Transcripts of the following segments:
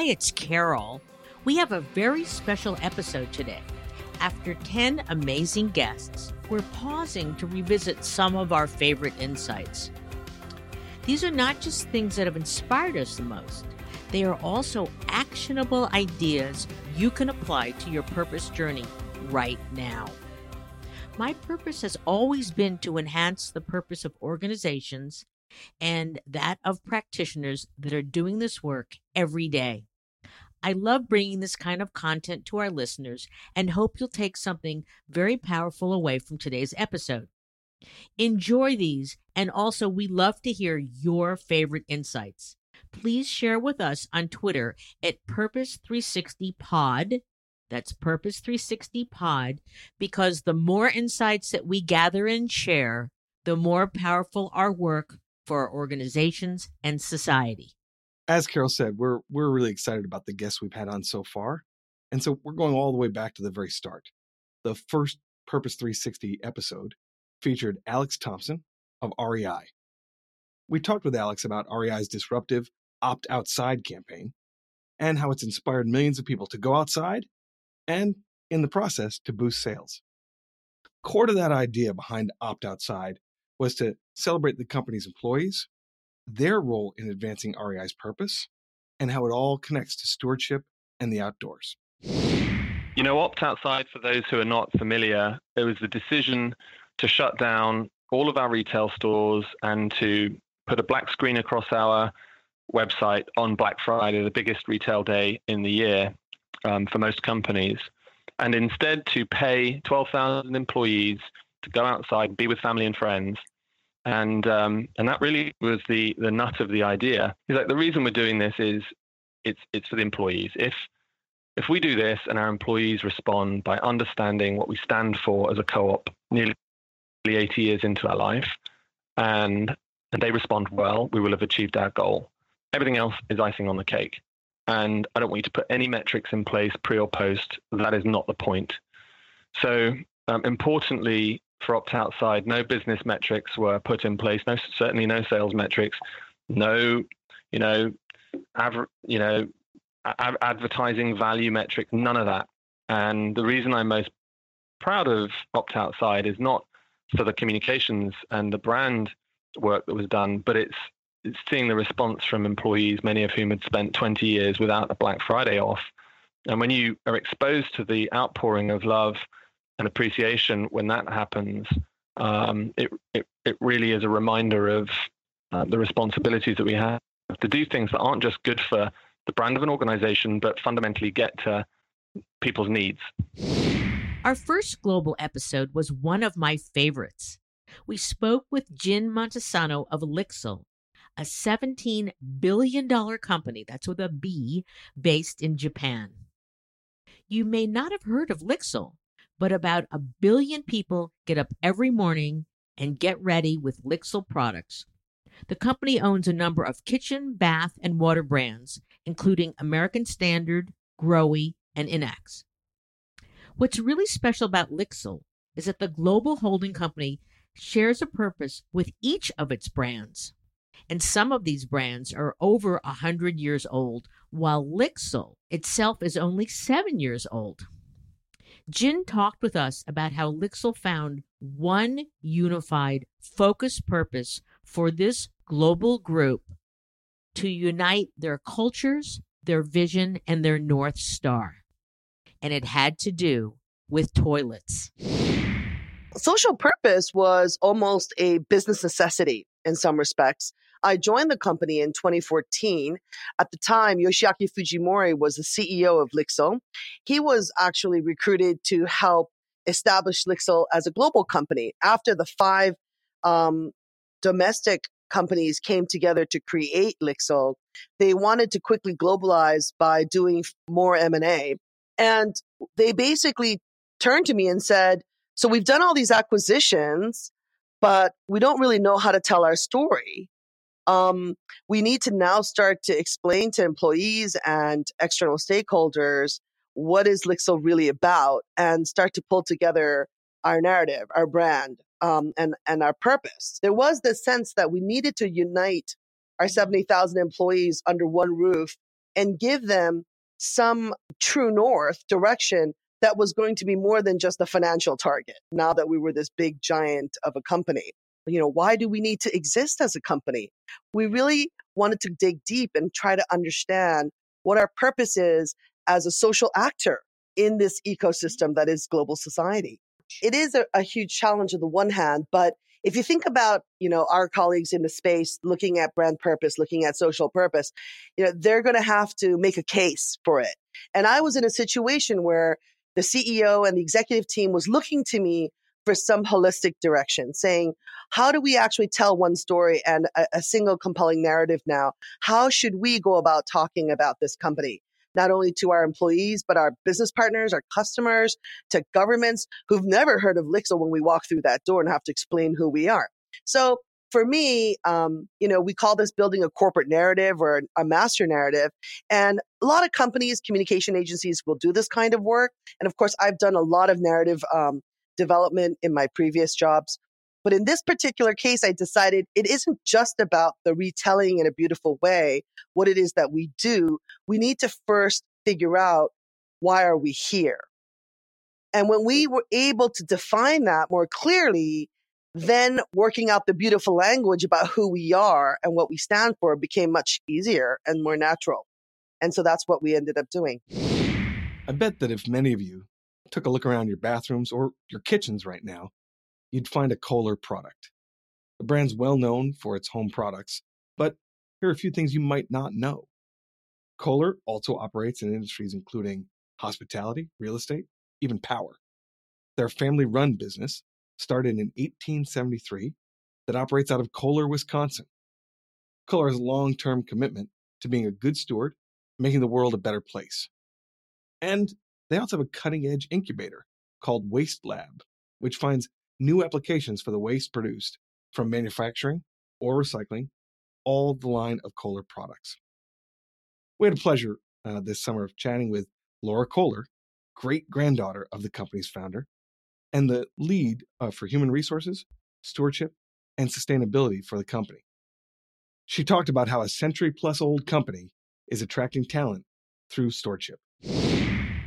Hi, it's Carol. We have a very special episode today. After 10 amazing guests, we're pausing to revisit some of our favorite insights. These are not just things that have inspired us the most, they are also actionable ideas you can apply to your purpose journey right now. My purpose has always been to enhance the purpose of organizations and that of practitioners that are doing this work every day. I love bringing this kind of content to our listeners and hope you'll take something very powerful away from today's episode. Enjoy these, and also we love to hear your favorite insights. Please share with us on Twitter at Purpose360Pod. That's Purpose360Pod, because the more insights that we gather and share, the more powerful our work for our organizations and society. As Carol said, we're we're really excited about the guests we've had on so far. And so we're going all the way back to the very start. The first Purpose 360 episode featured Alex Thompson of REI. We talked with Alex about REI's disruptive opt outside campaign and how it's inspired millions of people to go outside and, in the process, to boost sales. Core to that idea behind opt outside was to celebrate the company's employees, their role in advancing REI's purpose, and how it all connects to stewardship and the outdoors. You know, Opt Outside, for those who are not familiar, it was the decision to shut down all of our retail stores and to put a black screen across our website on Black Friday, the biggest retail day in the year um, for most companies, and instead to pay 12,000 employees to go outside and be with family and friends and um, and that really was the the nut of the idea. Is like the reason we're doing this is it's it's for the employees. If if we do this and our employees respond by understanding what we stand for as a co-op, nearly 80 years into our life, and and they respond well, we will have achieved our goal. Everything else is icing on the cake. And I don't want you to put any metrics in place pre or post. That is not the point. So um, importantly, opt outside, no business metrics were put in place. No, certainly no sales metrics. No, you know, you know, a- advertising value metrics. None of that. And the reason I'm most proud of opt outside is not for the communications and the brand work that was done, but it's seeing the response from employees, many of whom had spent 20 years without a Black Friday off. And when you are exposed to the outpouring of love and appreciation when that happens, um, it, it, it really is a reminder of uh, the responsibilities that we have to do things that aren't just good for the brand of an organization, but fundamentally get to people's needs. Our first global episode was one of my favorites. We spoke with Jin Montesano of Lixil, a $17 billion company, that's with a B, based in Japan. You may not have heard of Lixil, but about a billion people get up every morning and get ready with Lixil products. The company owns a number of kitchen, bath, and water brands, including American Standard, Grohe, and Inax. What's really special about Lixil is that the global holding company shares a purpose with each of its brands. And some of these brands are over a 100 years old, while Lixil itself is only seven years old. Jin talked with us about how Lixil found one unified, focused purpose for this global group to unite their cultures, their vision, and their North Star. and it had to do with toilets. Social purpose was almost a business necessity in some respects. I joined the company in 2014. At the time, Yoshiaki Fujimori was the CEO of Lixil. He was actually recruited to help establish Lixil as a global company after the five um, domestic companies came together to create Lixil. They wanted to quickly globalize by doing more M&A. And they basically turned to me and said, so we've done all these acquisitions, but we don't really know how to tell our story. Um, we need to now start to explain to employees and external stakeholders what is Lixil really about and start to pull together our narrative, our brand, um, and, and our purpose. There was this sense that we needed to unite our 70,000 employees under one roof and give them some true north direction that was going to be more than just a financial target now that we were this big giant of a company. You know, why do we need to exist as a company? We really wanted to dig deep and try to understand what our purpose is as a social actor in this mm-hmm. ecosystem that is global society. It is a, a huge challenge on the one hand, but if you think about you know our colleagues in the space looking at brand purpose looking at social purpose you know they're going to have to make a case for it and i was in a situation where the ceo and the executive team was looking to me for some holistic direction saying how do we actually tell one story and a, a single compelling narrative now how should we go about talking about this company not only to our employees, but our business partners, our customers, to governments who've never heard of Lixil when we walk through that door and have to explain who we are. So for me, um, you know, we call this building a corporate narrative or a master narrative. And a lot of companies, communication agencies will do this kind of work. And of course, I've done a lot of narrative um, development in my previous jobs. But in this particular case, I decided it isn't just about the retelling in a beautiful way, what it is that we do. We need to first figure out why are we here? And when we were able to define that more clearly, then working out the beautiful language about who we are and what we stand for became much easier and more natural. And so that's what we ended up doing. I bet that if many of you took a look around your bathrooms or your kitchens right now, you'd find a Kohler product. The brand's well known for its home products, but here are a few things you might not know. Kohler also operates in industries including hospitality, real estate, even power. Their family run business started in 1873 that operates out of Kohler, Wisconsin. Kohler has a long term commitment to being a good steward, making the world a better place. And they also have a cutting edge incubator called Waste Lab, which finds new applications for the waste produced from manufacturing or recycling, all the line of Kohler products. We had a pleasure uh, this summer of chatting with Laura Kohler, great granddaughter of the company's founder, and the lead uh, for human resources, stewardship, and sustainability for the company. She talked about how a century plus old company is attracting talent through stewardship.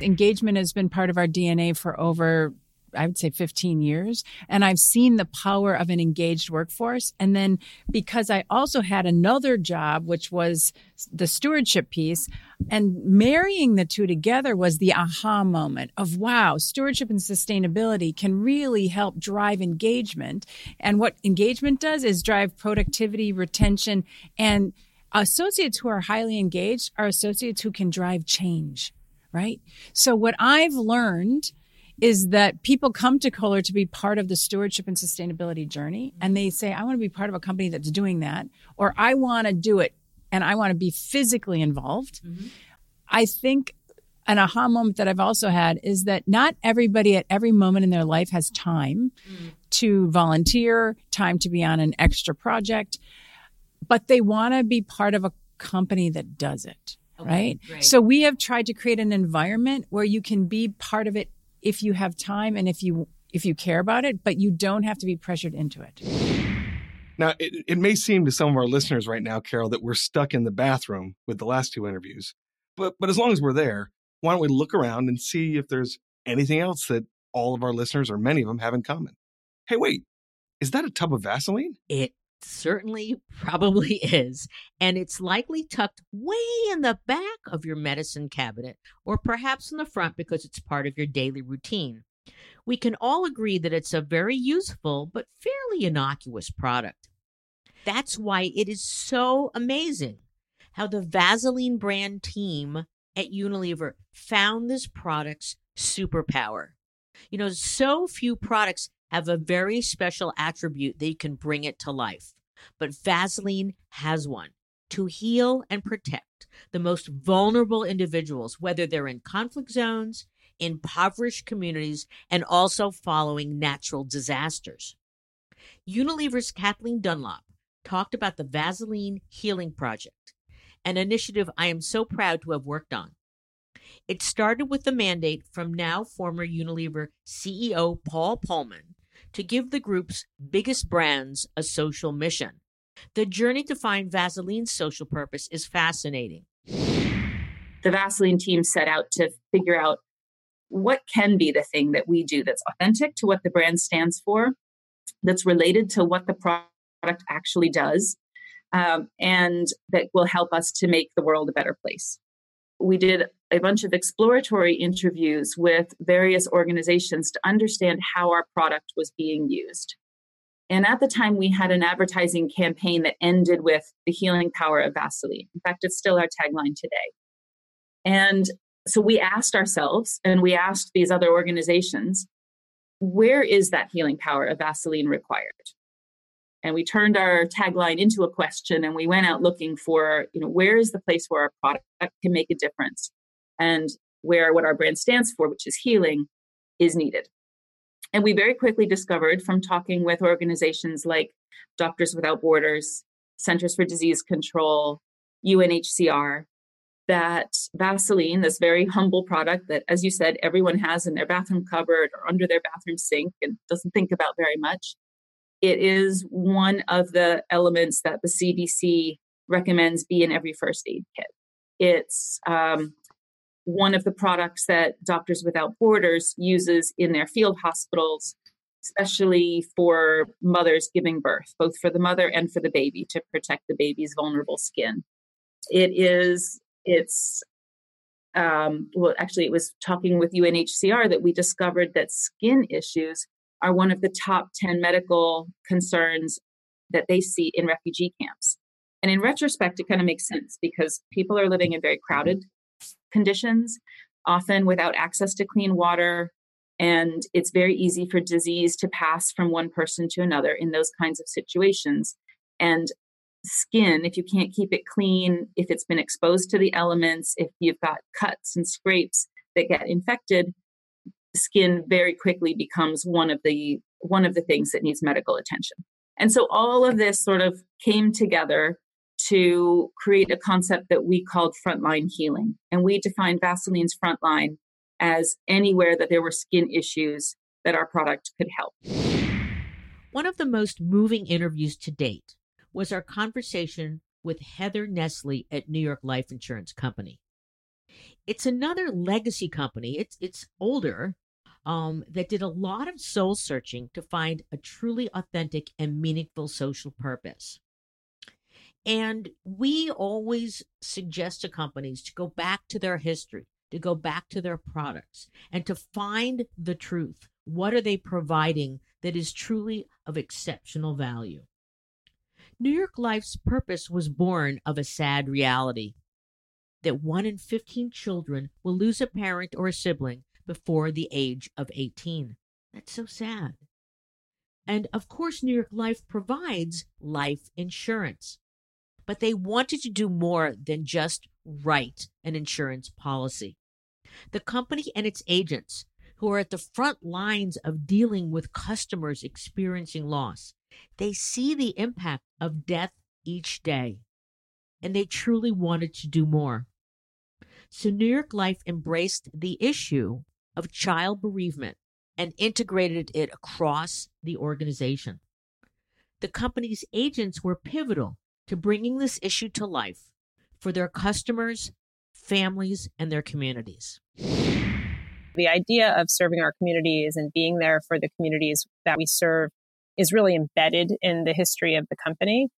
Engagement has been part of our DNA for over I would say 15 years. And I've seen the power of an engaged workforce. And then because I also had another job, which was the stewardship piece, and marrying the two together was the aha moment of wow, stewardship and sustainability can really help drive engagement. And what engagement does is drive productivity, retention, and associates who are highly engaged are associates who can drive change, right? So what I've learned is that people come to Kohler to be part of the stewardship and sustainability journey. And they say, I want to be part of a company that's doing that, or I want to do it and I want to be physically involved. Mm-hmm. I think an aha moment that I've also had is that not everybody at every moment in their life has time mm. to volunteer, time to be on an extra project, but they want to be part of a company that does it. Okay, right? Great. So we have tried to create an environment where you can be part of it if you have time and if you if you care about it, but you don't have to be pressured into it. Now, it, it may seem to some of our listeners right now, Carol, that we're stuck in the bathroom with the last two interviews. But but as long as we're there, why don't we look around and see if there's anything else that all of our listeners or many of them have in common? Hey, wait, is that a tub of Vaseline? It certainly probably is, and it's likely tucked way in the back of your medicine cabinet or perhaps in the front because it's part of your daily routine. We can all agree that it's a very useful but fairly innocuous product. That's why it is so amazing how the Vaseline brand team at Unilever found this product's superpower. You know, so few products have a very special attribute that can bring it to life. But Vaseline has one to heal and protect the most vulnerable individuals, whether they're in conflict zones, impoverished communities, and also following natural disasters. Unilever's Kathleen Dunlop talked about the Vaseline Healing Project, an initiative I am so proud to have worked on. It started with the mandate from now former Unilever CEO Paul Polman to give the group's biggest brands a social mission. The journey to find Vaseline's social purpose is fascinating. The Vaseline team set out to figure out what can be the thing that we do that's authentic to what the brand stands for, that's related to what the product actually does, um, and that will help us to make the world a better place we did a bunch of exploratory interviews with various organizations to understand how our product was being used. And at the time, we had an advertising campaign that ended with the healing power of Vaseline. In fact, it's still our tagline today. And so we asked ourselves and we asked these other organizations, where is that healing power of Vaseline required? and we turned our tagline into a question and we went out looking for you know where is the place where our product can make a difference and where what our brand stands for which is healing is needed and we very quickly discovered from talking with organizations like doctors without borders centers for disease control unhcr that vaseline this very humble product that as you said everyone has in their bathroom cupboard or under their bathroom sink and doesn't think about very much it is one of the elements that the CDC recommends be in every first aid kit. It's um, one of the products that Doctors Without Borders uses in their field hospitals, especially for mothers giving birth, both for the mother and for the baby to protect the baby's vulnerable skin. It is, it's, um, well, actually, it was talking with UNHCR that we discovered that skin issues are one of the top 10 medical concerns that they see in refugee camps. And in retrospect, it kind of makes sense because people are living in very crowded conditions, often without access to clean water. And it's very easy for disease to pass from one person to another in those kinds of situations. And skin, if you can't keep it clean, if it's been exposed to the elements, if you've got cuts and scrapes that get infected, skin very quickly becomes one of the one of the things that needs medical attention. And so all of this sort of came together to create a concept that we called frontline healing. And we defined Vaseline's frontline as anywhere that there were skin issues that our product could help. One of the most moving interviews to date was our conversation with Heather Nesle at New York Life Insurance Company. It's another legacy company. It's it's older, um, that did a lot of soul searching to find a truly authentic and meaningful social purpose. And we always suggest to companies to go back to their history, to go back to their products, and to find the truth. What are they providing that is truly of exceptional value? New York Life's purpose was born of a sad reality that one in 15 children will lose a parent or a sibling before the age of 18. That's so sad. And of course, New York Life provides life insurance, but they wanted to do more than just write an insurance policy. The company and its agents, who are at the front lines of dealing with customers experiencing loss, they see the impact of death each day, and they truly wanted to do more. So New York Life embraced the issue of child bereavement and integrated it across the organization. The company's agents were pivotal to bringing this issue to life for their customers, families, and their communities. The idea of serving our communities and being there for the communities that we serve is really embedded in the history of the company.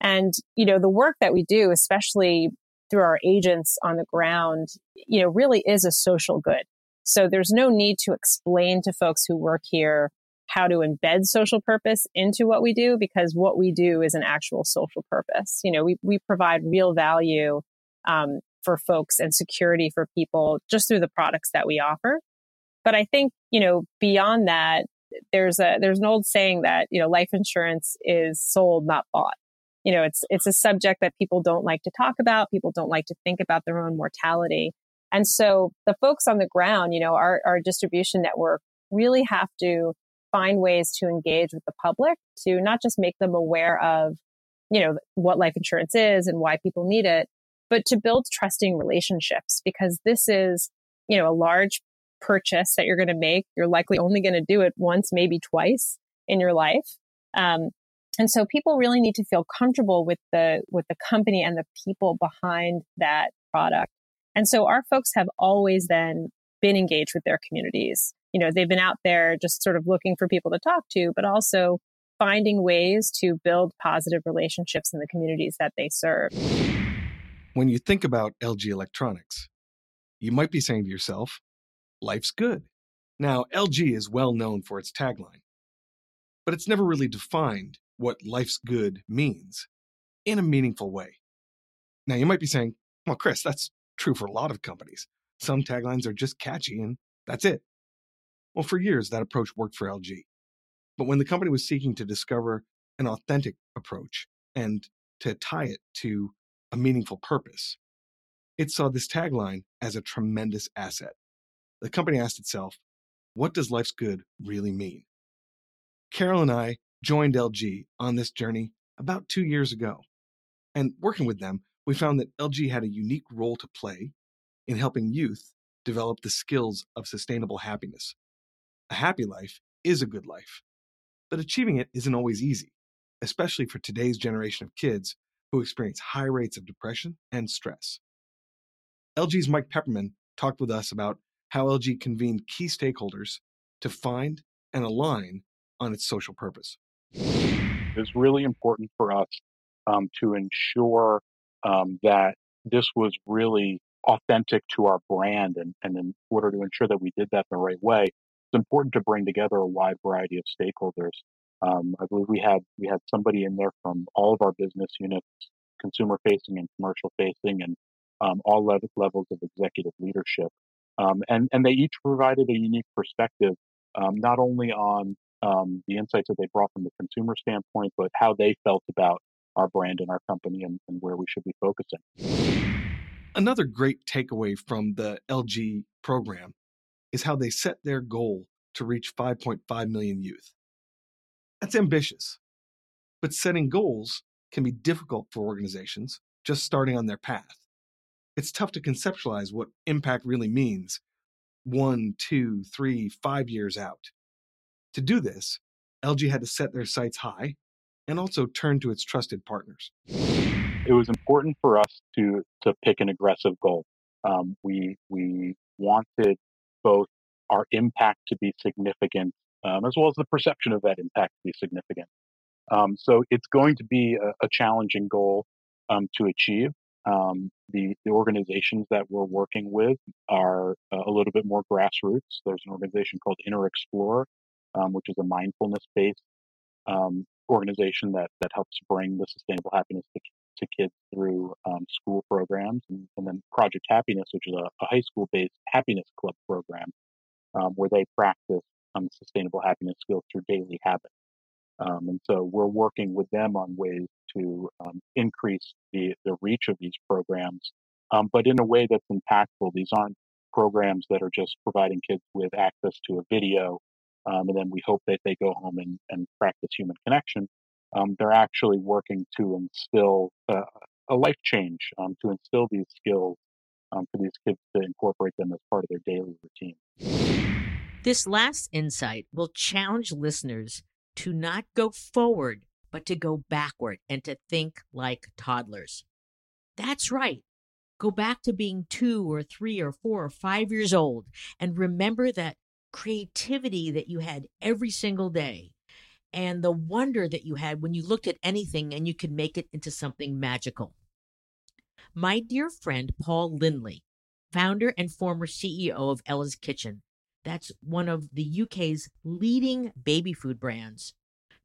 And, you know, the work that we do, especially through our agents on the ground, you know, really is a social good. So there's no need to explain to folks who work here how to embed social purpose into what we do because what we do is an actual social purpose. You know, we, we provide real value um, for folks and security for people just through the products that we offer. But I think, you know, beyond that, there's a there's an old saying that, you know, life insurance is sold, not bought. You know, it's it's a subject that people don't like to talk about, people don't like to think about their own mortality. And so the folks on the ground, you know, our, our distribution network really have to find ways to engage with the public to not just make them aware of, you know, what life insurance is and why people need it, but to build trusting relationships because this is, you know, a large purchase that you're going to make. You're likely only going to do it once, maybe twice in your life. Um, and so people really need to feel comfortable with the, with the company and the people behind that product. And so our folks have always then been engaged with their communities you know, they've been out there just sort of looking for people to talk to, but also finding ways to build positive relationships in the communities that they serve. When you think about LG Electronics, you might be saying to yourself, life's good. Now, LG is well known for its tagline, but it's never really defined what life's good means in a meaningful way. Now, you might be saying, well, Chris, that's true for a lot of companies. Some taglines are just catchy and that's it. Well, for years, that approach worked for LG. But when the company was seeking to discover an authentic approach and to tie it to a meaningful purpose, it saw this tagline as a tremendous asset. The company asked itself, what does life's good really mean? Carol and I joined LG on this journey about two years ago. And working with them, we found that LG had a unique role to play in helping youth develop the skills of sustainable happiness a happy life is a good life, but achieving it isn't always easy, especially for today's generation of kids who experience high rates of depression and stress. LG's Mike Pepperman talked with us about how LG convened key stakeholders to find and align on its social purpose. It's really important for us um, to ensure um, that this was really authentic to our brand and, and in order to ensure that we did that the right way, it's important to bring together a wide variety of stakeholders. Um, I believe we had we had somebody in there from all of our business units, consumer facing and commercial facing, and um, all levels of executive leadership. Um, and and they each provided a unique perspective, um, not only on um, the insights that they brought from the consumer standpoint, but how they felt about our brand and our company and, and where we should be focusing. Another great takeaway from the LG program is how they set their goal to reach 5.5 million youth. That's ambitious, but setting goals can be difficult for organizations just starting on their path. It's tough to conceptualize what impact really means one, two, three, five years out. To do this, LG had to set their sights high and also turn to its trusted partners. It was important for us to to pick an aggressive goal. Um, we we wanted both our impact to be significant, um, as well as the perception of that impact to be significant. Um, so it's going to be a, a challenging goal um, to achieve. Um, the, the organizations that we're working with are uh, a little bit more grassroots. There's an organization called Inner Explorer, um, which is a mindfulness-based um, organization that that helps bring the sustainable happiness to, kids through um, school programs, and, and, then Project Happiness, which is a, a high school-based happiness club program um, where they practice um, sustainable happiness skills through daily habits. Um, and so we're working with them on ways to um, increase the, the reach of these programs, um, but in a way that's impactful. These aren't programs that are just providing kids with access to a video, and then we hope that they go home and, and practice human connection. They're actually working to instill uh, a life change, to instill these skills um, for these kids to incorporate them as part of their daily routine. This last insight will challenge listeners to not go forward, but to go backward and to think like toddlers. That's right. Go back to being two or three or four or five years old and remember that creativity that you had every single day and the wonder that you had when you looked at anything and you could make it into something magical. My dear friend Paul Lindley, founder and former CEO of Ella's Kitchen, that's one of the UK's leading baby food brands,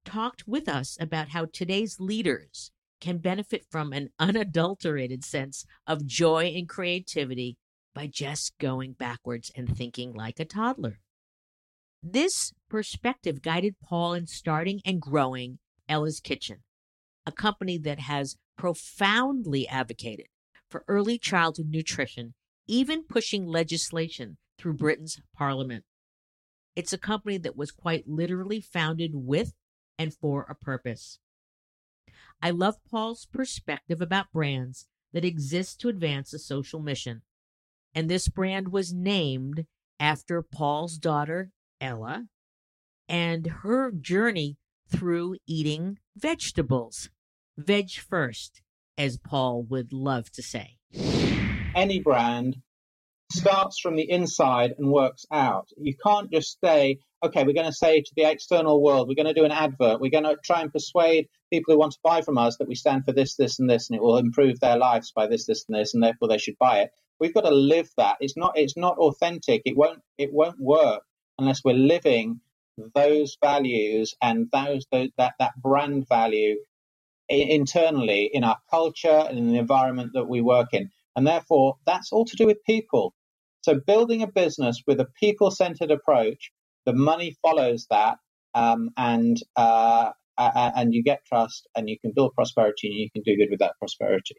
talked with us about how today's leaders can benefit from an unadulterated sense of joy and creativity by just going backwards and thinking like a toddler. This perspective guided Paul in starting and growing Ella's Kitchen, a company that has profoundly advocated for early childhood nutrition, even pushing legislation through Britain's parliament. It's a company that was quite literally founded with and for a purpose. I love Paul's perspective about brands that exist to advance a social mission. And this brand was named after Paul's daughter, Ella, and her journey through eating vegetables. Veg first, as Paul would love to say. Any brand starts from the inside and works out. You can't just say, okay, we're going to say to the external world, we're going to do an advert, we're going to try and persuade people who want to buy from us that we stand for this, this, and this, and it will improve their lives by this, this, and this, and therefore they should buy it. We've got to live that. It's not. It's not authentic. It won't. It won't work unless we're living those values and those, those that that brand value internally in our culture and in the environment that we work in. And therefore, that's all to do with people. So, building a business with a people centered approach, the money follows that, um, and uh, and you get trust, and you can build prosperity, and you can do good with that prosperity.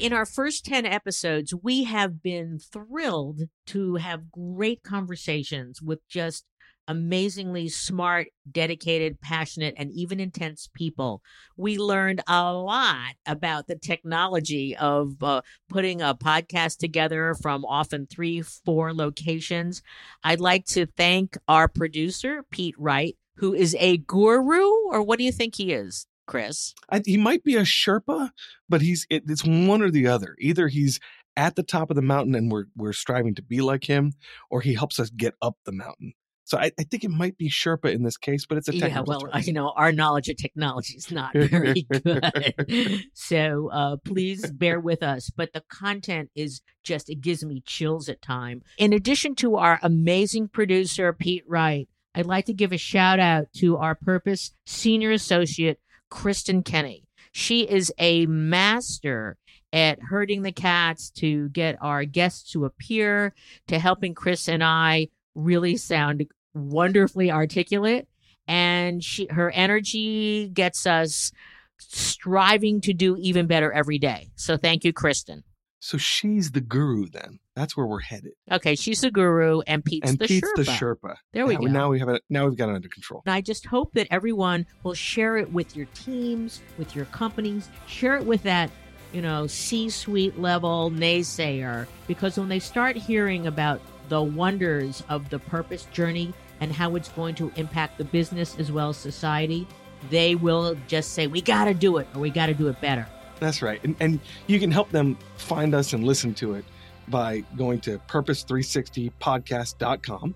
In our first 10 episodes, we have been thrilled to have great conversations with just amazingly smart, dedicated, passionate, and even intense people. We learned a lot about the technology of uh, putting a podcast together from often three, four locations. I'd like to thank our producer, Pete Wright, who is a guru, or what do you think he is? Chris, I, he might be a Sherpa, but he's it, it's one or the other. Either he's at the top of the mountain and we're we're striving to be like him, or he helps us get up the mountain. So I, I, think it might be Sherpa in this case, but it's a yeah. Well, you know, our knowledge of technology is not very good, so uh, please bear with us. But the content is just it gives me chills at time. In addition to our amazing producer Pete Wright, I'd like to give a shout out to our Purpose Senior Associate Kristen Kenny. She is a master at herding the cats to get our guests to appear, to helping Chris and I really sound wonderfully articulate and she her energy gets us striving to do even better every day. So thank you Kristen. So she's the guru then. That's where we're headed. Okay, she's the guru and Pete's and the Pete's Sherpa. the Sherpa. There we now, go. Now we have it now we've got it under control. And I just hope that everyone will share it with your teams, with your companies, share it with that you know, C suite level naysayer because when they start hearing about the wonders of the purpose journey and how it's going to impact the business as well as society, they will just say, we got to do it or we got to do it better. That's right. And, and you can help them find us and listen to it by going to purpose360podcast.com,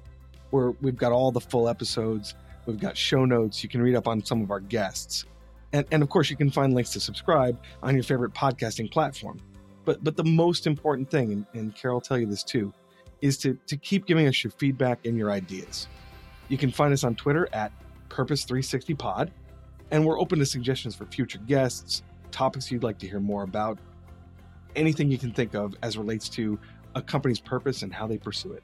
where we've got all the full episodes. We've got show notes. You can read up on some of our guests. And, and of course, you can find links to subscribe on your favorite podcasting platform. But, but the most important thing, and, and Carol will tell you this too, is to, to keep giving us your feedback and your ideas. You can find us on Twitter at Purpose360Pod, and we're open to suggestions for future guests, topics you'd like to hear more about, anything you can think of as relates to a company's purpose and how they pursue it.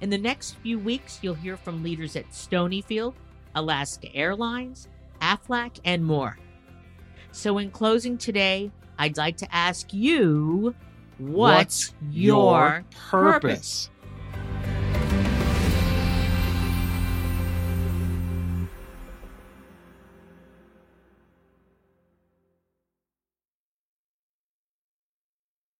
In the next few weeks, you'll hear from leaders at Stonyfield, Alaska Airlines, AFLAC, and more. So, in closing today, I'd like to ask you what's, what's your, your purpose? purpose?